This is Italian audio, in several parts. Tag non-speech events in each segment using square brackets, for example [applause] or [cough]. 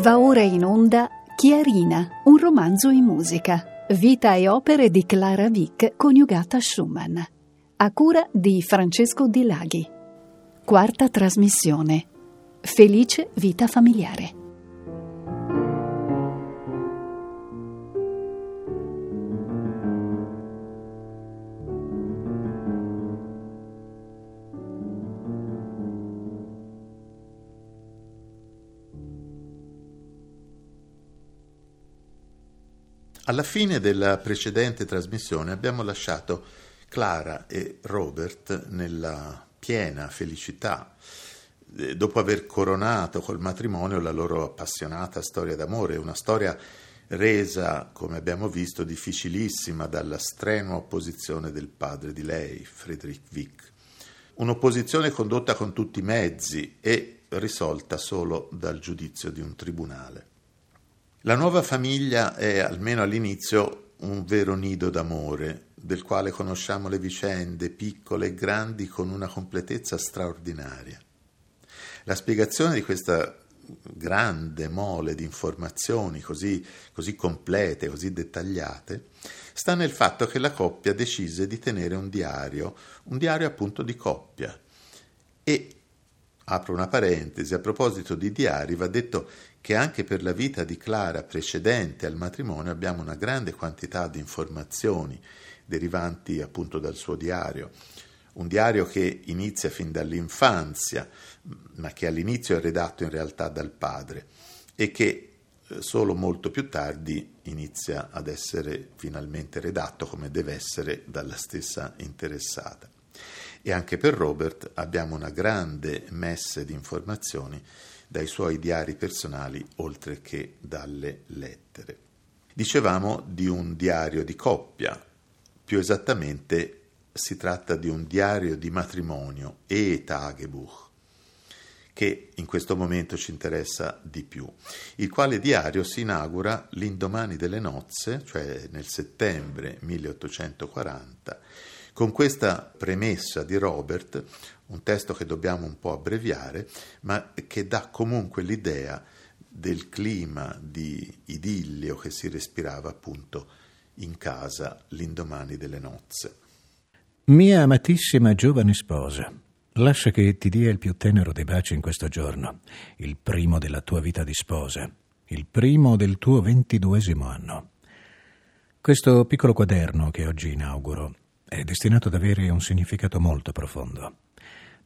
Va ora in onda Chiarina, un romanzo in musica. Vita e opere di Clara Vick coniugata a Schumann. A cura di Francesco Di Laghi. Quarta trasmissione. Felice vita familiare. Alla fine della precedente trasmissione abbiamo lasciato Clara e Robert nella piena felicità, eh, dopo aver coronato col matrimonio la loro appassionata storia d'amore, una storia resa, come abbiamo visto, difficilissima dalla strenua opposizione del padre di lei, Friedrich Wick. Un'opposizione condotta con tutti i mezzi e risolta solo dal giudizio di un tribunale. La nuova famiglia è, almeno all'inizio, un vero nido d'amore, del quale conosciamo le vicende, piccole e grandi, con una completezza straordinaria. La spiegazione di questa grande mole di informazioni così, così complete, così dettagliate, sta nel fatto che la coppia decise di tenere un diario, un diario appunto di coppia. E apro una parentesi, a proposito di diari, va detto che anche per la vita di Clara precedente al matrimonio abbiamo una grande quantità di informazioni derivanti appunto dal suo diario. Un diario che inizia fin dall'infanzia, ma che all'inizio è redatto in realtà dal padre e che eh, solo molto più tardi inizia ad essere finalmente redatto come deve essere dalla stessa interessata. E anche per Robert abbiamo una grande messe di informazioni dai suoi diari personali oltre che dalle lettere. Dicevamo di un diario di coppia, più esattamente si tratta di un diario di matrimonio e Tagebuch che in questo momento ci interessa di più, il quale diario si inaugura l'indomani delle nozze, cioè nel settembre 1840, con questa premessa di Robert, un testo che dobbiamo un po' abbreviare, ma che dà comunque l'idea del clima di idillio che si respirava appunto in casa l'indomani delle nozze. Mia amatissima giovane sposa, lascia che ti dia il più tenero dei baci in questo giorno, il primo della tua vita di sposa, il primo del tuo ventiduesimo anno. Questo piccolo quaderno che oggi inauguro è destinato ad avere un significato molto profondo.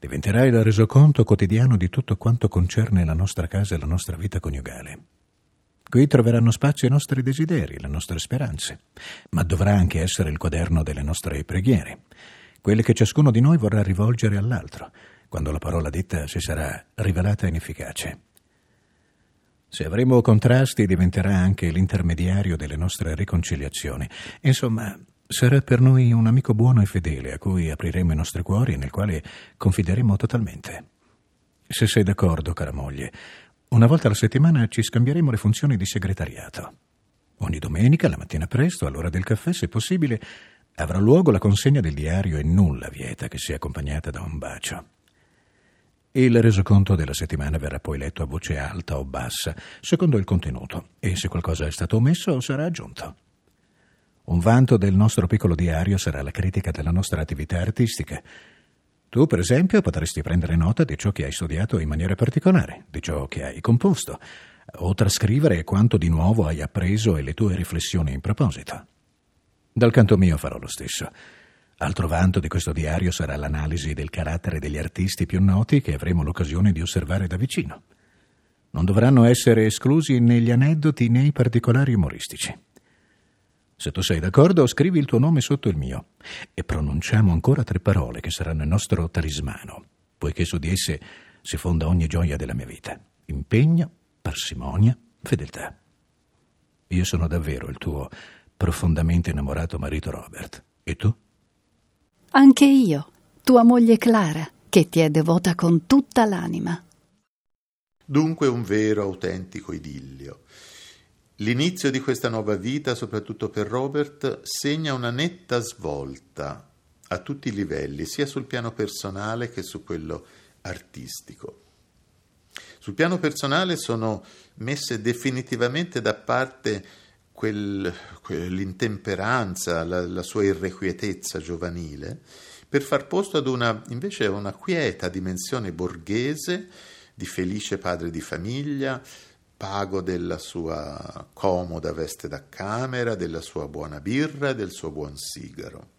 Diventerà il resoconto quotidiano di tutto quanto concerne la nostra casa e la nostra vita coniugale. Qui troveranno spazio i nostri desideri, le nostre speranze, ma dovrà anche essere il quaderno delle nostre preghiere, quelle che ciascuno di noi vorrà rivolgere all'altro, quando la parola detta si sarà rivelata inefficace. Se avremo contrasti diventerà anche l'intermediario delle nostre riconciliazioni. Insomma, Sarà per noi un amico buono e fedele a cui apriremo i nostri cuori e nel quale confideremo totalmente. Se sei d'accordo, cara moglie, una volta alla settimana ci scambieremo le funzioni di segretariato. Ogni domenica, la mattina presto, all'ora del caffè, se possibile, avrà luogo la consegna del diario e nulla vieta che sia accompagnata da un bacio. Il resoconto della settimana verrà poi letto a voce alta o bassa, secondo il contenuto, e se qualcosa è stato omesso sarà aggiunto. Un vanto del nostro piccolo diario sarà la critica della nostra attività artistica. Tu, per esempio, potresti prendere nota di ciò che hai studiato in maniera particolare, di ciò che hai composto, o trascrivere quanto di nuovo hai appreso e le tue riflessioni in proposito. Dal canto mio farò lo stesso. Altro vanto di questo diario sarà l'analisi del carattere degli artisti più noti che avremo l'occasione di osservare da vicino. Non dovranno essere esclusi né gli aneddoti né i particolari umoristici. Se tu sei d'accordo, scrivi il tuo nome sotto il mio e pronunciamo ancora tre parole che saranno il nostro talismano, poiché su di esse si fonda ogni gioia della mia vita. Impegno, parsimonia, fedeltà. Io sono davvero il tuo profondamente innamorato marito Robert. E tu? Anche io, tua moglie Clara, che ti è devota con tutta l'anima. Dunque un vero, autentico idillio. L'inizio di questa nuova vita, soprattutto per Robert, segna una netta svolta a tutti i livelli, sia sul piano personale che su quello artistico. Sul piano personale sono messe definitivamente da parte quel, quell'intemperanza, la, la, sua irrequietezza giovanile, per far posto ad una invece una quieta dimensione borghese di felice padre di famiglia, pago della sua comoda veste da camera, della sua buona birra, del suo buon sigaro.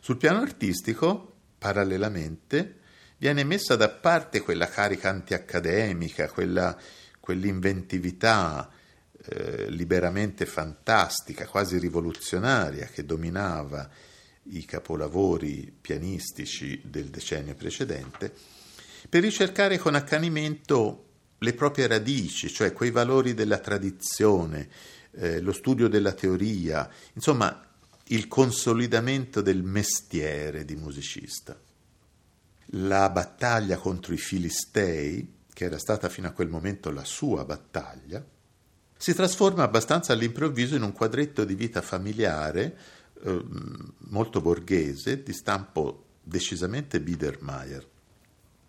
Sul piano artistico, parallelamente, viene messa da parte quella carica antiaccademica, quella, quell'inventività eh, liberamente fantastica, quasi rivoluzionaria, che dominava i capolavori pianistici del decennio precedente, per ricercare con accanimento le proprie radici, cioè quei valori della tradizione, eh, lo studio della teoria, insomma il consolidamento del mestiere di musicista. La battaglia contro i Filistei, che era stata fino a quel momento la sua battaglia, si trasforma abbastanza all'improvviso in un quadretto di vita familiare eh, molto borghese, di stampo decisamente Biedermeier.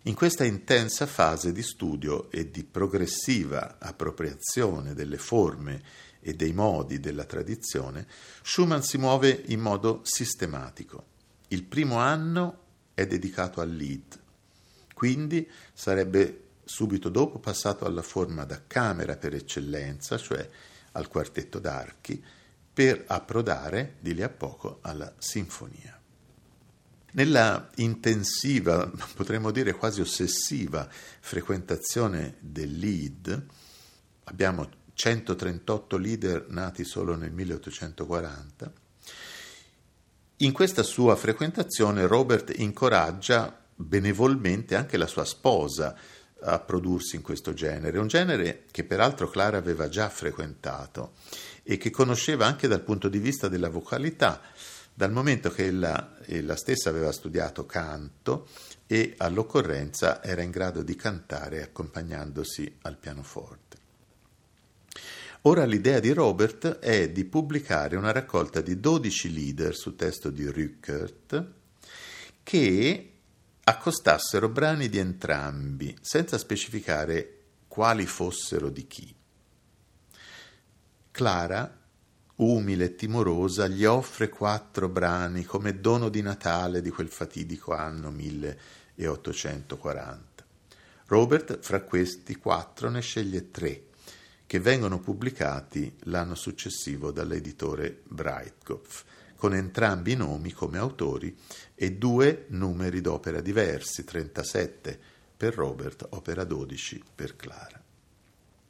In questa intensa fase di studio e di progressiva appropriazione delle forme e dei modi della tradizione, Schumann si muove in modo sistematico. Il primo anno è dedicato al lead, quindi sarebbe subito dopo passato alla forma da camera per eccellenza, cioè al quartetto d'archi, per approdare di lì a poco alla sinfonia. Nella intensiva, potremmo dire quasi ossessiva, frequentazione del lead, abbiamo 138 leader nati solo nel 1840, in questa sua frequentazione Robert incoraggia benevolmente anche la sua sposa a prodursi in questo genere, un genere che peraltro Clara aveva già frequentato e che conosceva anche dal punto di vista della vocalità, dal momento che ella, ella stessa aveva studiato canto e all'occorrenza era in grado di cantare accompagnandosi al pianoforte. Ora l'idea di Robert è di pubblicare una raccolta di 12 leader su testo di Rückert che accostassero brani di entrambi, senza specificare quali fossero di chi. Clara umile e timorosa, gli offre quattro brani come dono di Natale di quel fatidico anno 1840. Robert, fra questi quattro, ne sceglie tre, che vengono pubblicati l'anno successivo dall'editore Breitkopf, con entrambi i nomi come autori e due numeri d'opera diversi, 37 per Robert, opera 12 per Clara.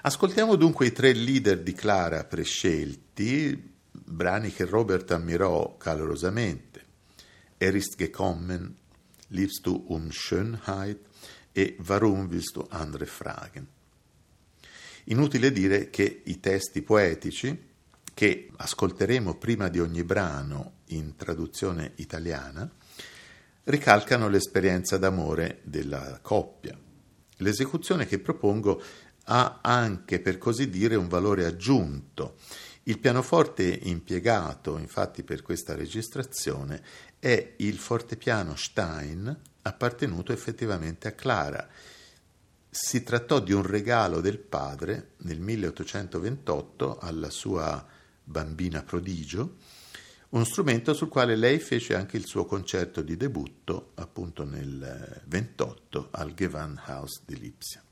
Ascoltiamo dunque i tre leader di Clara prescelti, brani che Robert ammirò calorosamente. Er ist gekommen, liebst du um Schönheit e Warum willst du andere fragen? Inutile dire che i testi poetici, che ascolteremo prima di ogni brano in traduzione italiana, ricalcano l'esperienza d'amore della coppia. L'esecuzione che propongo ha anche, per così dire, un valore aggiunto. Il pianoforte impiegato, infatti, per questa registrazione è il fortepiano Stein appartenuto effettivamente a Clara. Si trattò di un regalo del padre nel 1828 alla sua bambina prodigio, uno strumento sul quale lei fece anche il suo concerto di debutto appunto nel 28 al Gewandhaus di Lipsia.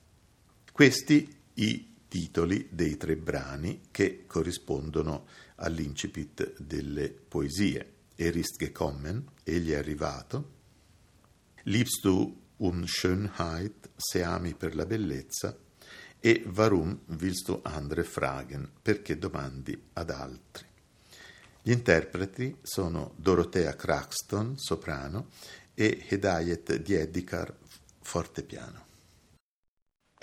Questi i titoli dei tre brani che corrispondono all'incipit delle poesie. Er ist gekommen, egli è arrivato. Liebst du um Schönheit, se ami per la bellezza. E warum willst du andere fragen, perché domandi ad altri. Gli interpreti sono Dorothea Craxton, soprano, e Hedayet Diedikar, fortepiano.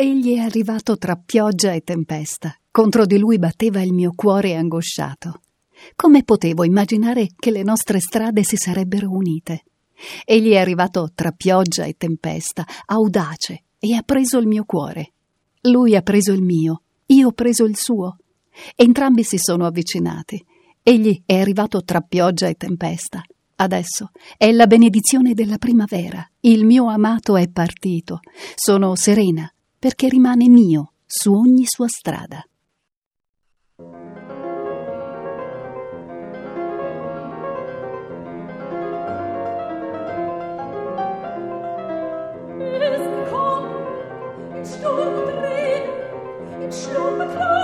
Egli è arrivato tra pioggia e tempesta. Contro di lui batteva il mio cuore angosciato. Come potevo immaginare che le nostre strade si sarebbero unite? Egli è arrivato tra pioggia e tempesta, audace, e ha preso il mio cuore. Lui ha preso il mio, io ho preso il suo. Entrambi si sono avvicinati. Egli è arrivato tra pioggia e tempesta. Adesso è la benedizione della primavera. Il mio amato è partito. Sono serena, perché rimane mio su ogni sua strada. Se ami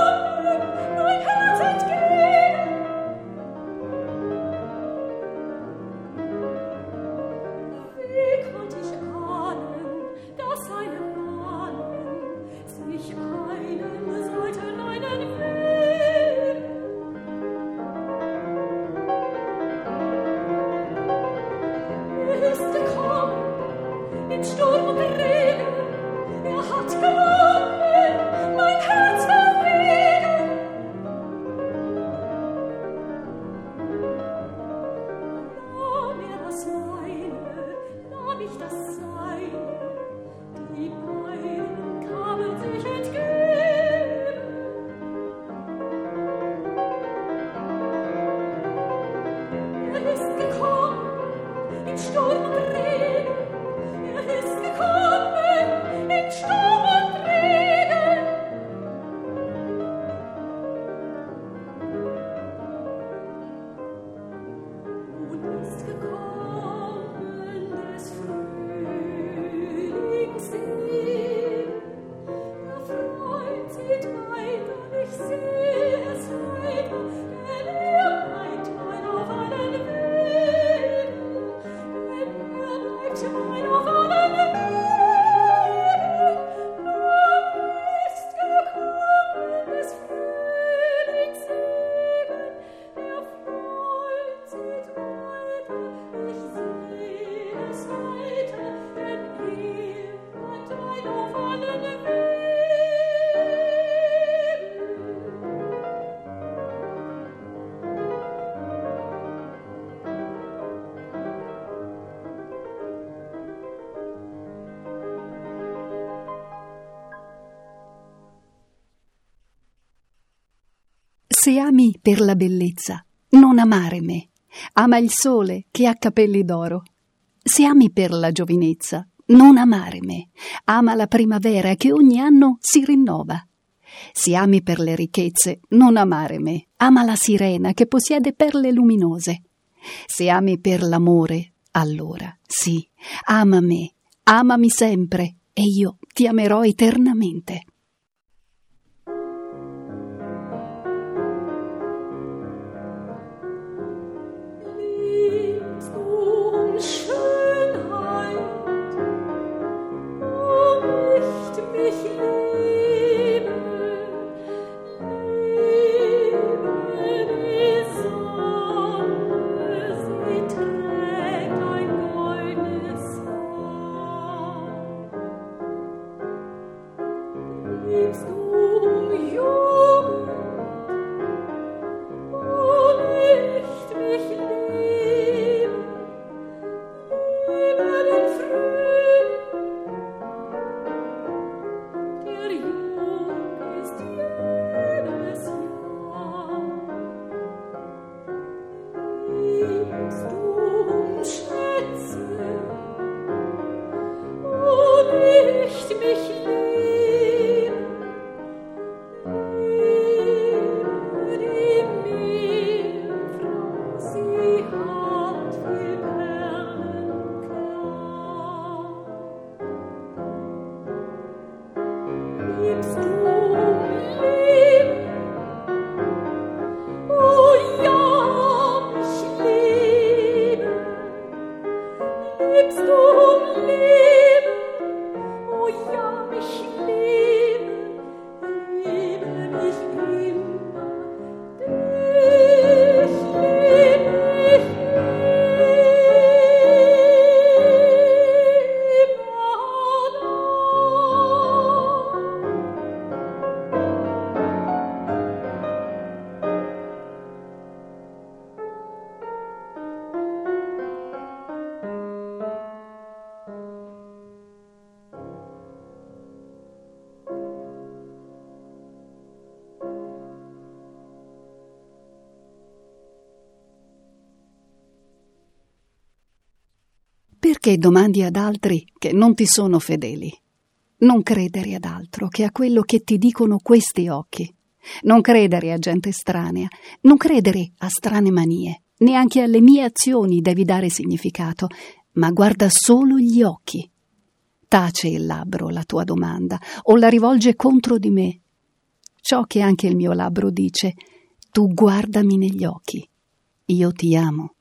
per la bellezza, non amare me. Ama il sole che ha capelli d'oro. Se ami per la giovinezza, non amare me. Ama la primavera che ogni anno si rinnova. Se ami per le ricchezze, non amare me. Ama la sirena che possiede perle luminose. Se ami per l'amore, allora sì, ama me, amami sempre e io ti amerò eternamente. Perché domandi ad altri che non ti sono fedeli? Non credere ad altro che a quello che ti dicono questi occhi. Non credere a gente estranea, non credere a strane manie, neanche alle mie azioni devi dare significato, ma guarda solo gli occhi. Tace il labbro la tua domanda o la rivolge contro di me. Ciò che anche il mio labbro dice, tu guardami negli occhi. Io ti amo.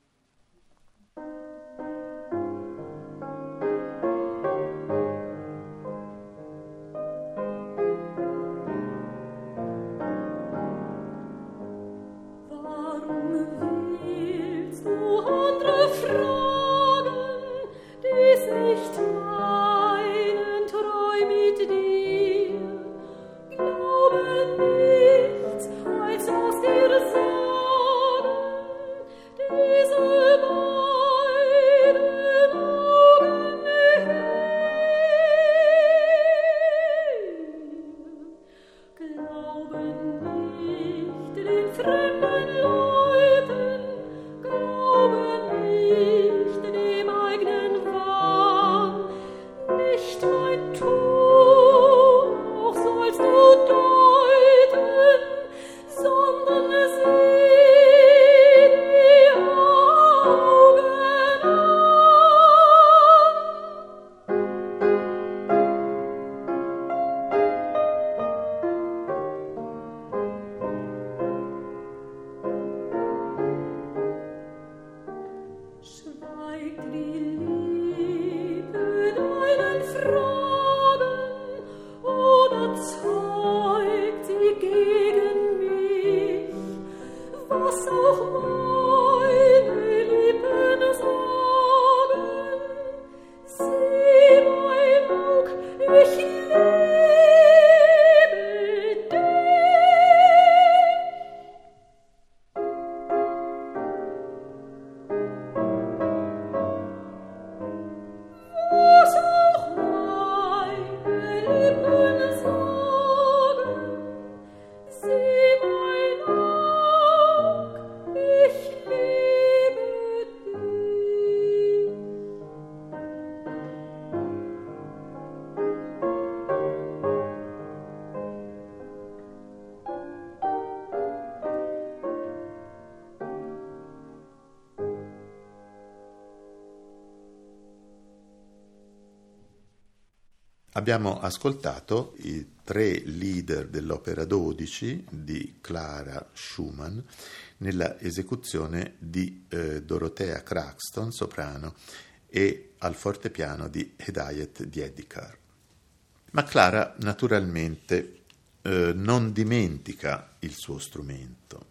Abbiamo ascoltato i tre leader dell'Opera 12 di Clara Schumann nella esecuzione di eh, Dorothea Craxton, soprano, e al fortepiano di Hedayet Diedikar. Ma Clara naturalmente eh, non dimentica il suo strumento.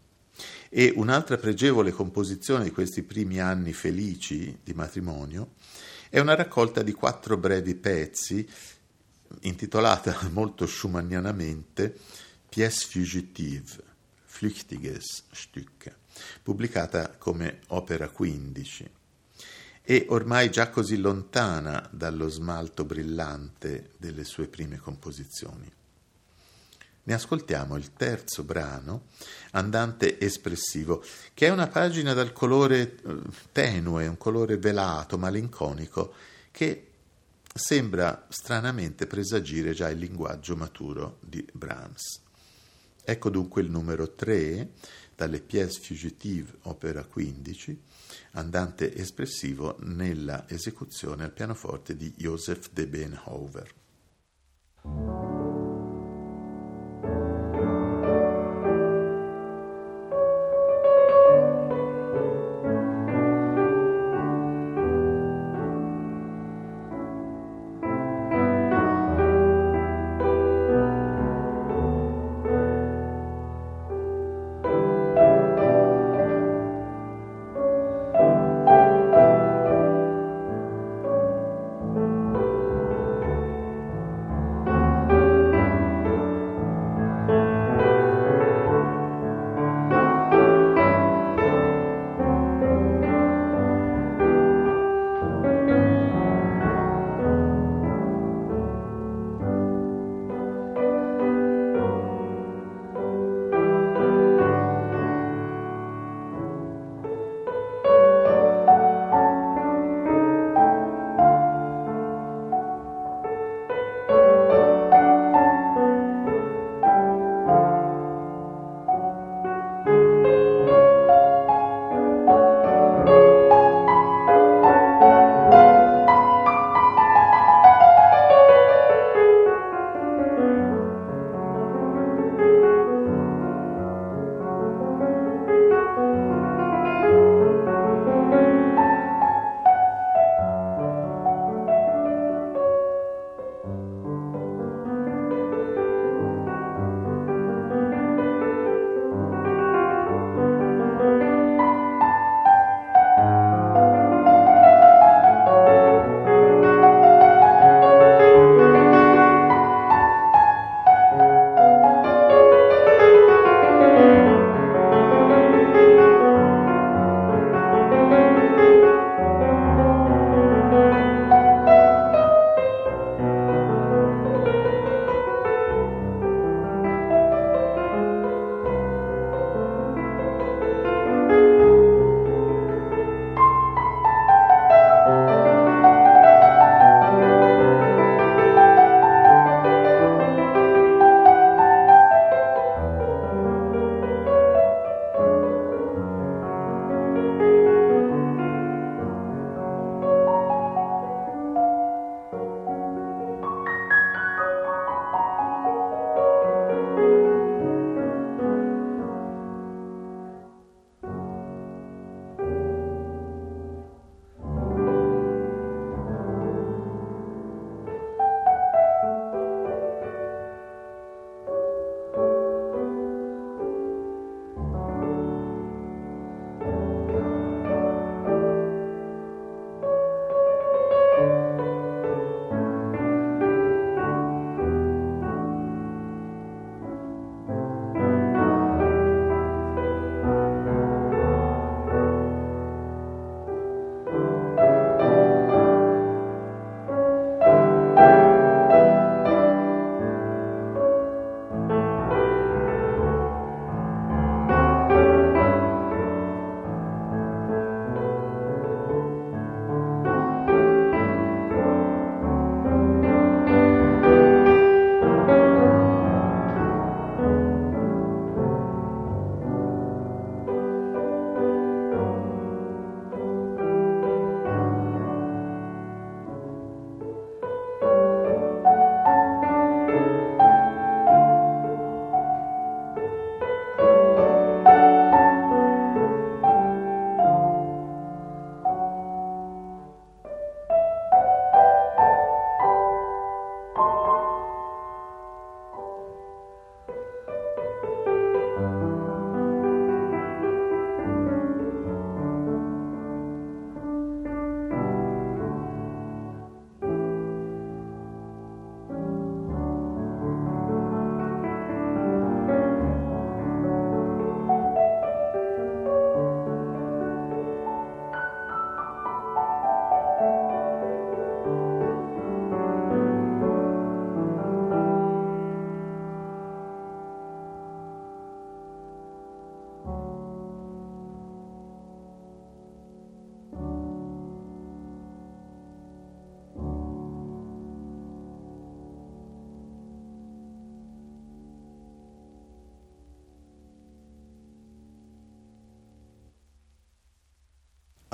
E un'altra pregevole composizione di questi primi anni felici di matrimonio è una raccolta di quattro brevi pezzi intitolata [laughs] molto schumannianamente Pièce fugitive, Flüchtiges Stück, pubblicata come opera 15 e ormai già così lontana dallo smalto brillante delle sue prime composizioni. Ne ascoltiamo il terzo brano, Andante espressivo, che è una pagina dal colore eh, tenue, un colore velato, malinconico, che sembra stranamente presagire già il linguaggio maturo di Brahms. Ecco dunque il numero 3 dalle Pièce Fugitive, opera 15, andante espressivo nella esecuzione al pianoforte di Joseph de Benhover.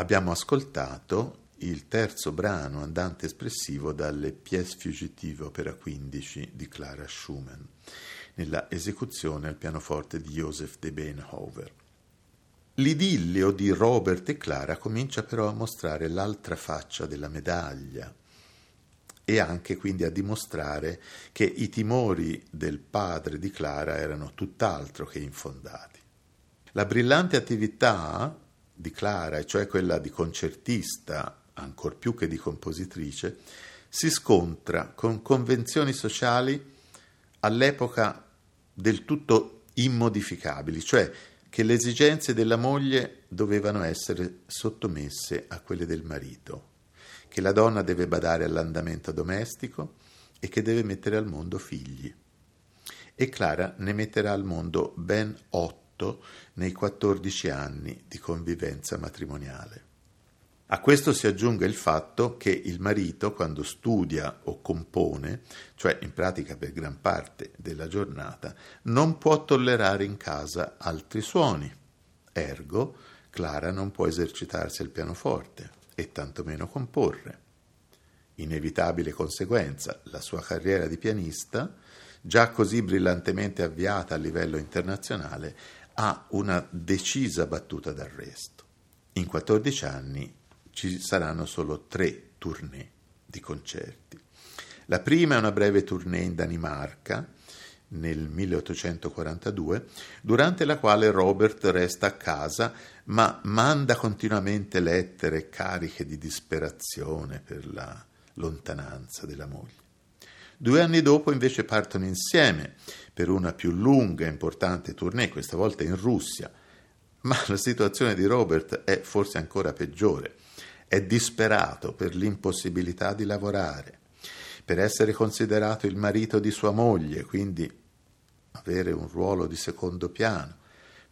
Abbiamo ascoltato il terzo brano andante espressivo dalle Pièce fugitive opera 15 di Clara Schumann, nella esecuzione al pianoforte di Joseph de Beenhouwer. L'idillio di Robert e Clara comincia però a mostrare l'altra faccia della medaglia e anche quindi a dimostrare che i timori del padre di Clara erano tutt'altro che infondati. La brillante attività di Clara, e cioè quella di concertista, ancor più che di compositrice, si scontra con convenzioni sociali all'epoca del tutto immodificabili, cioè che le esigenze della moglie dovevano essere sottomesse a quelle del marito, che la donna deve badare all'andamento domestico e che deve mettere al mondo figli. E Clara ne metterà al mondo ben otto nei 14 anni di convivenza matrimoniale. A questo si aggiunge il fatto che il marito, quando studia o compone, cioè in pratica per gran parte della giornata, non può tollerare in casa altri suoni. Ergo, Clara non può esercitarsi al pianoforte e tantomeno comporre. Inevitabile conseguenza, la sua carriera di pianista, già così brillantemente avviata a livello internazionale, ha una decisa battuta d'arresto. In 14 anni ci saranno solo tre tournée di concerti. La prima è una breve tournée in Danimarca nel 1842, durante la quale Robert resta a casa ma manda continuamente lettere cariche di disperazione per la lontananza della moglie. Due anni dopo invece partono insieme per una più lunga e importante tournée, questa volta in Russia, ma la situazione di Robert è forse ancora peggiore è disperato per l'impossibilità di lavorare, per essere considerato il marito di sua moglie, quindi avere un ruolo di secondo piano,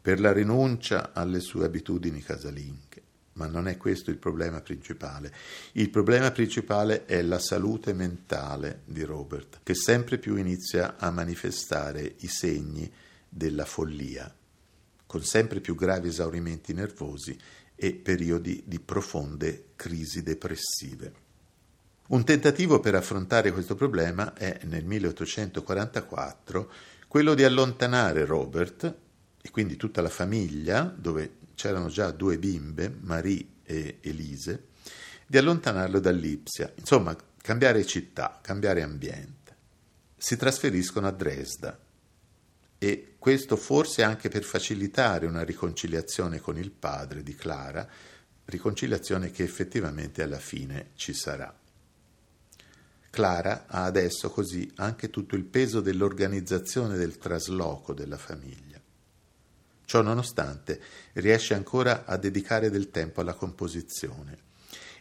per la rinuncia alle sue abitudini casalinghe. Ma non è questo il problema principale. Il problema principale è la salute mentale di Robert, che sempre più inizia a manifestare i segni della follia, con sempre più gravi esaurimenti nervosi e periodi di profonde crisi depressive. Un tentativo per affrontare questo problema è nel 1844 quello di allontanare Robert e quindi tutta la famiglia, dove c'erano già due bimbe, Marie e Elise, di allontanarlo dall'Ipsia, insomma cambiare città, cambiare ambiente. Si trasferiscono a Dresda, e questo forse anche per facilitare una riconciliazione con il padre di Clara, riconciliazione che effettivamente alla fine ci sarà. Clara ha adesso così anche tutto il peso dell'organizzazione del trasloco della famiglia. Ciò nonostante riesce ancora a dedicare del tempo alla composizione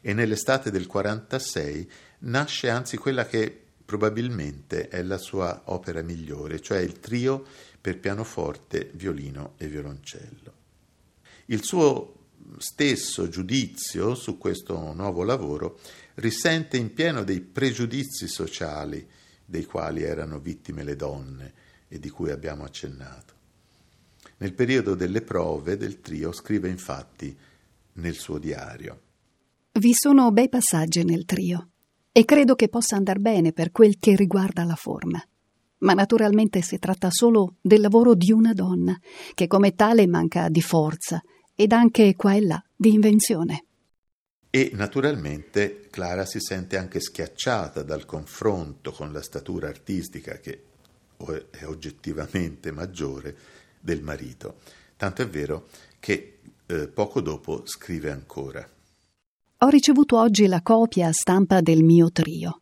e nell'estate del 46 nasce anzi quella che probabilmente è la sua opera migliore, cioè il trio per pianoforte, violino e violoncello. Il suo stesso giudizio su questo nuovo lavoro risente in pieno dei pregiudizi sociali dei quali erano vittime le donne e di cui abbiamo accennato. Nel periodo delle prove del trio scrive infatti nel suo diario Vi sono bei passaggi nel trio e credo che possa andar bene per quel che riguarda la forma ma naturalmente si tratta solo del lavoro di una donna, che come tale manca di forza ed anche qua e là di invenzione. E naturalmente Clara si sente anche schiacciata dal confronto con la statura artistica, che è oggettivamente maggiore, del marito. Tanto è vero che eh, poco dopo scrive ancora. Ho ricevuto oggi la copia a stampa del mio trio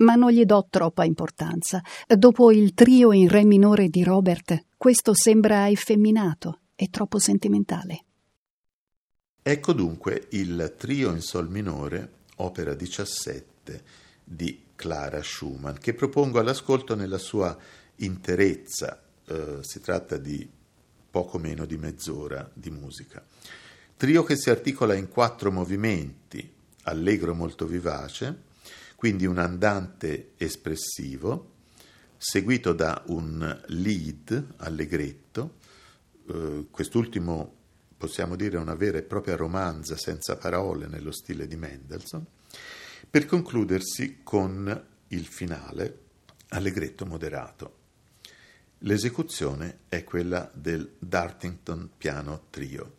ma non gli do troppa importanza. Dopo il trio in re minore di Robert, questo sembra effeminato e troppo sentimentale. Ecco dunque il trio in sol minore, opera 17 di Clara Schumann, che propongo all'ascolto nella sua interezza. Eh, si tratta di poco meno di mezz'ora di musica. Trio che si articola in quattro movimenti, allegro molto vivace, quindi un andante espressivo, seguito da un lead allegretto, eh, quest'ultimo possiamo dire una vera e propria romanza senza parole nello stile di Mendelssohn, per concludersi con il finale allegretto moderato. L'esecuzione è quella del Dartington Piano Trio.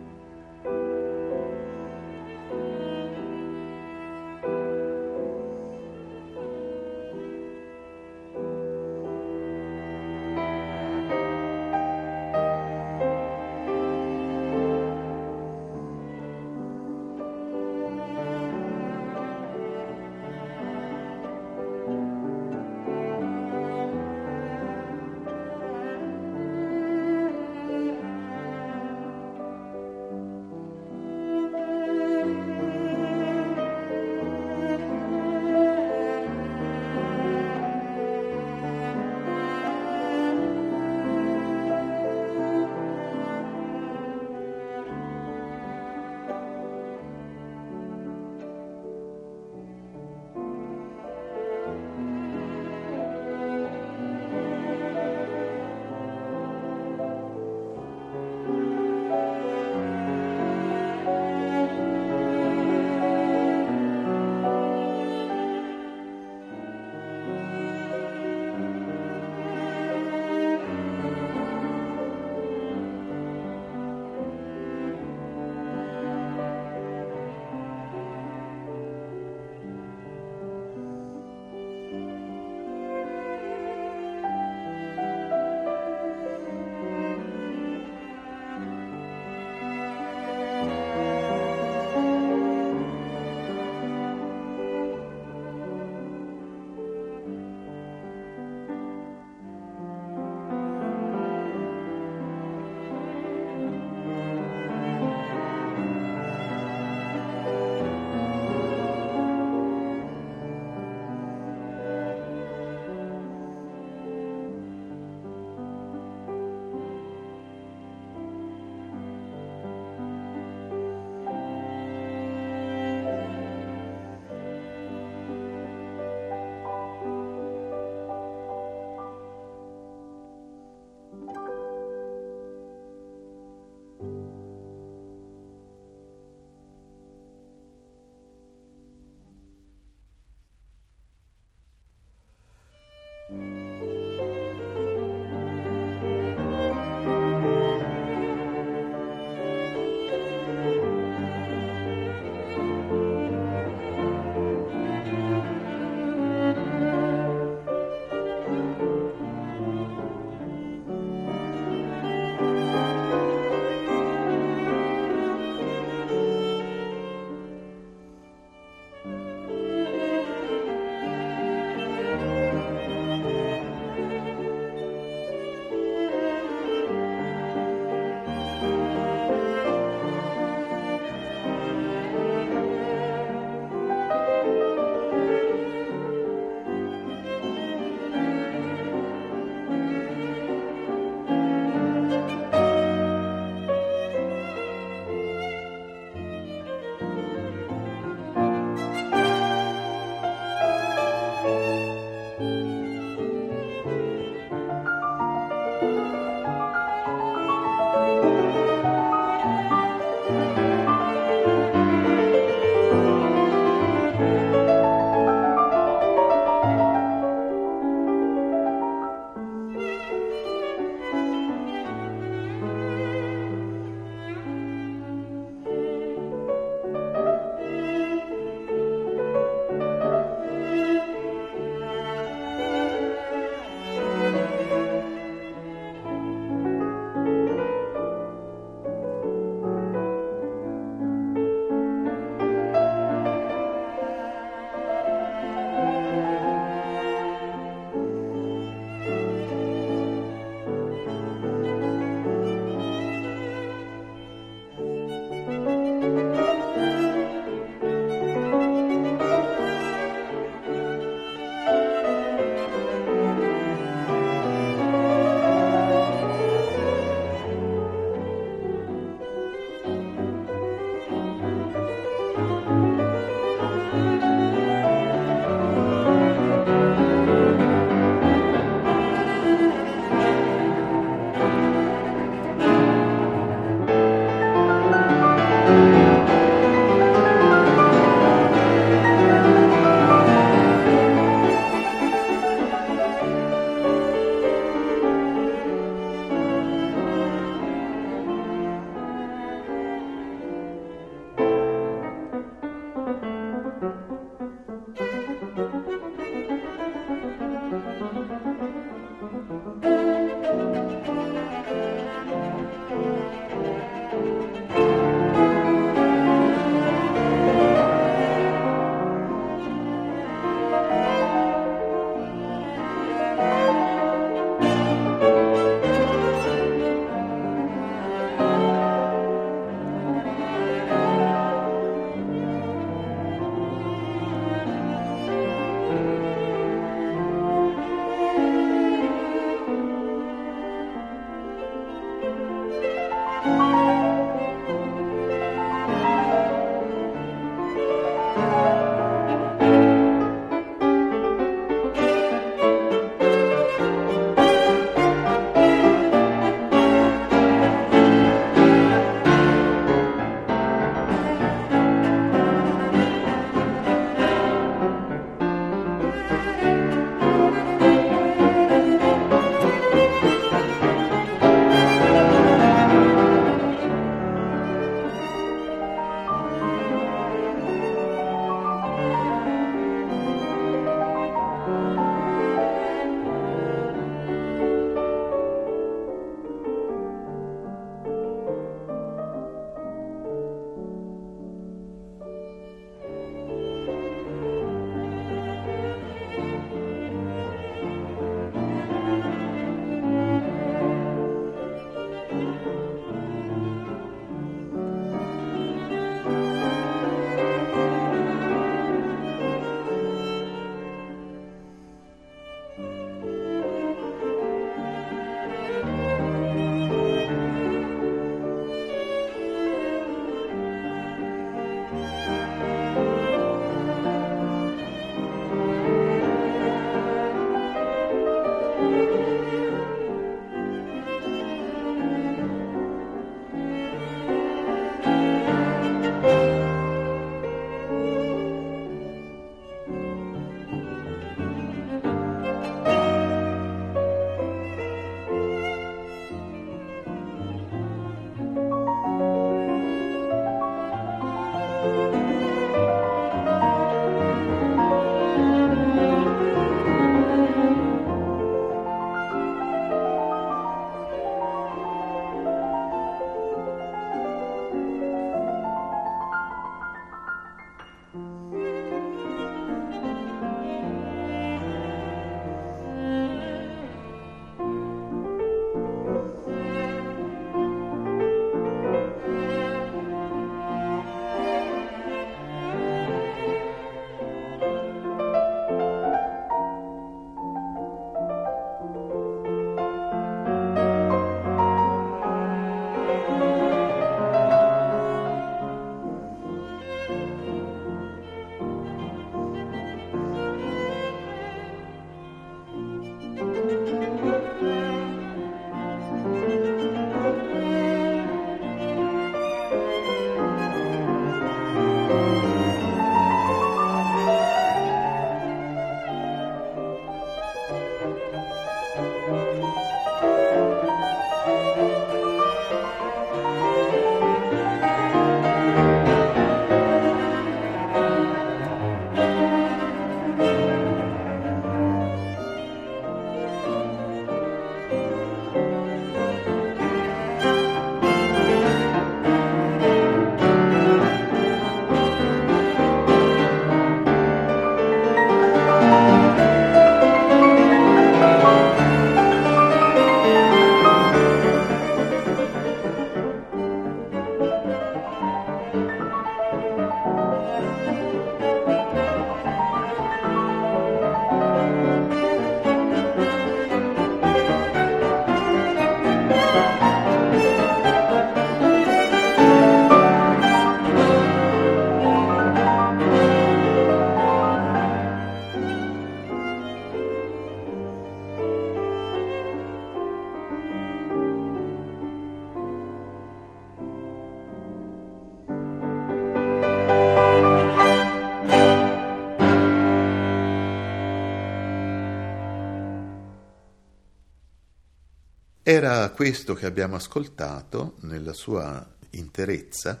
Era questo che abbiamo ascoltato nella sua interezza,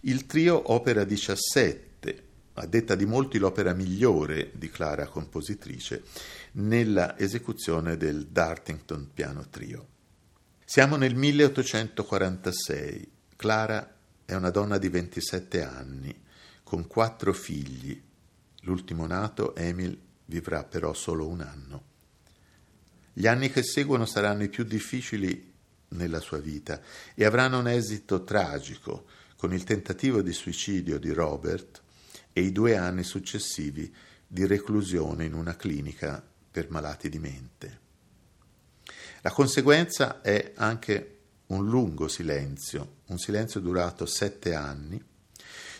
il trio Opera 17, a detta di molti l'opera migliore di Clara compositrice, nella esecuzione del Dartington Piano Trio. Siamo nel 1846. Clara è una donna di 27 anni, con quattro figli. L'ultimo nato, Emil, vivrà però solo un anno. Gli anni che seguono saranno i più difficili nella sua vita e avranno un esito tragico con il tentativo di suicidio di Robert e i due anni successivi di reclusione in una clinica per malati di mente. La conseguenza è anche un lungo silenzio, un silenzio durato sette anni,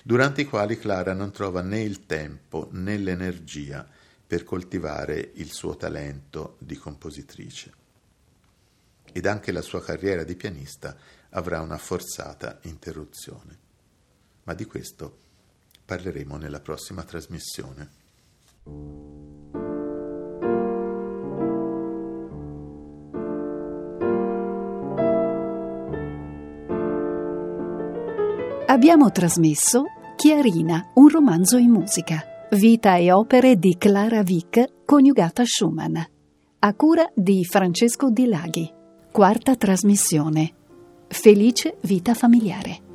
durante i quali Clara non trova né il tempo né l'energia per coltivare il suo talento di compositrice. Ed anche la sua carriera di pianista avrà una forzata interruzione. Ma di questo parleremo nella prossima trasmissione. Abbiamo trasmesso Chiarina, un romanzo in musica. Vita e opere di Clara Vick, coniugata a Schumann. A cura di Francesco Di Laghi. Quarta trasmissione. Felice vita familiare.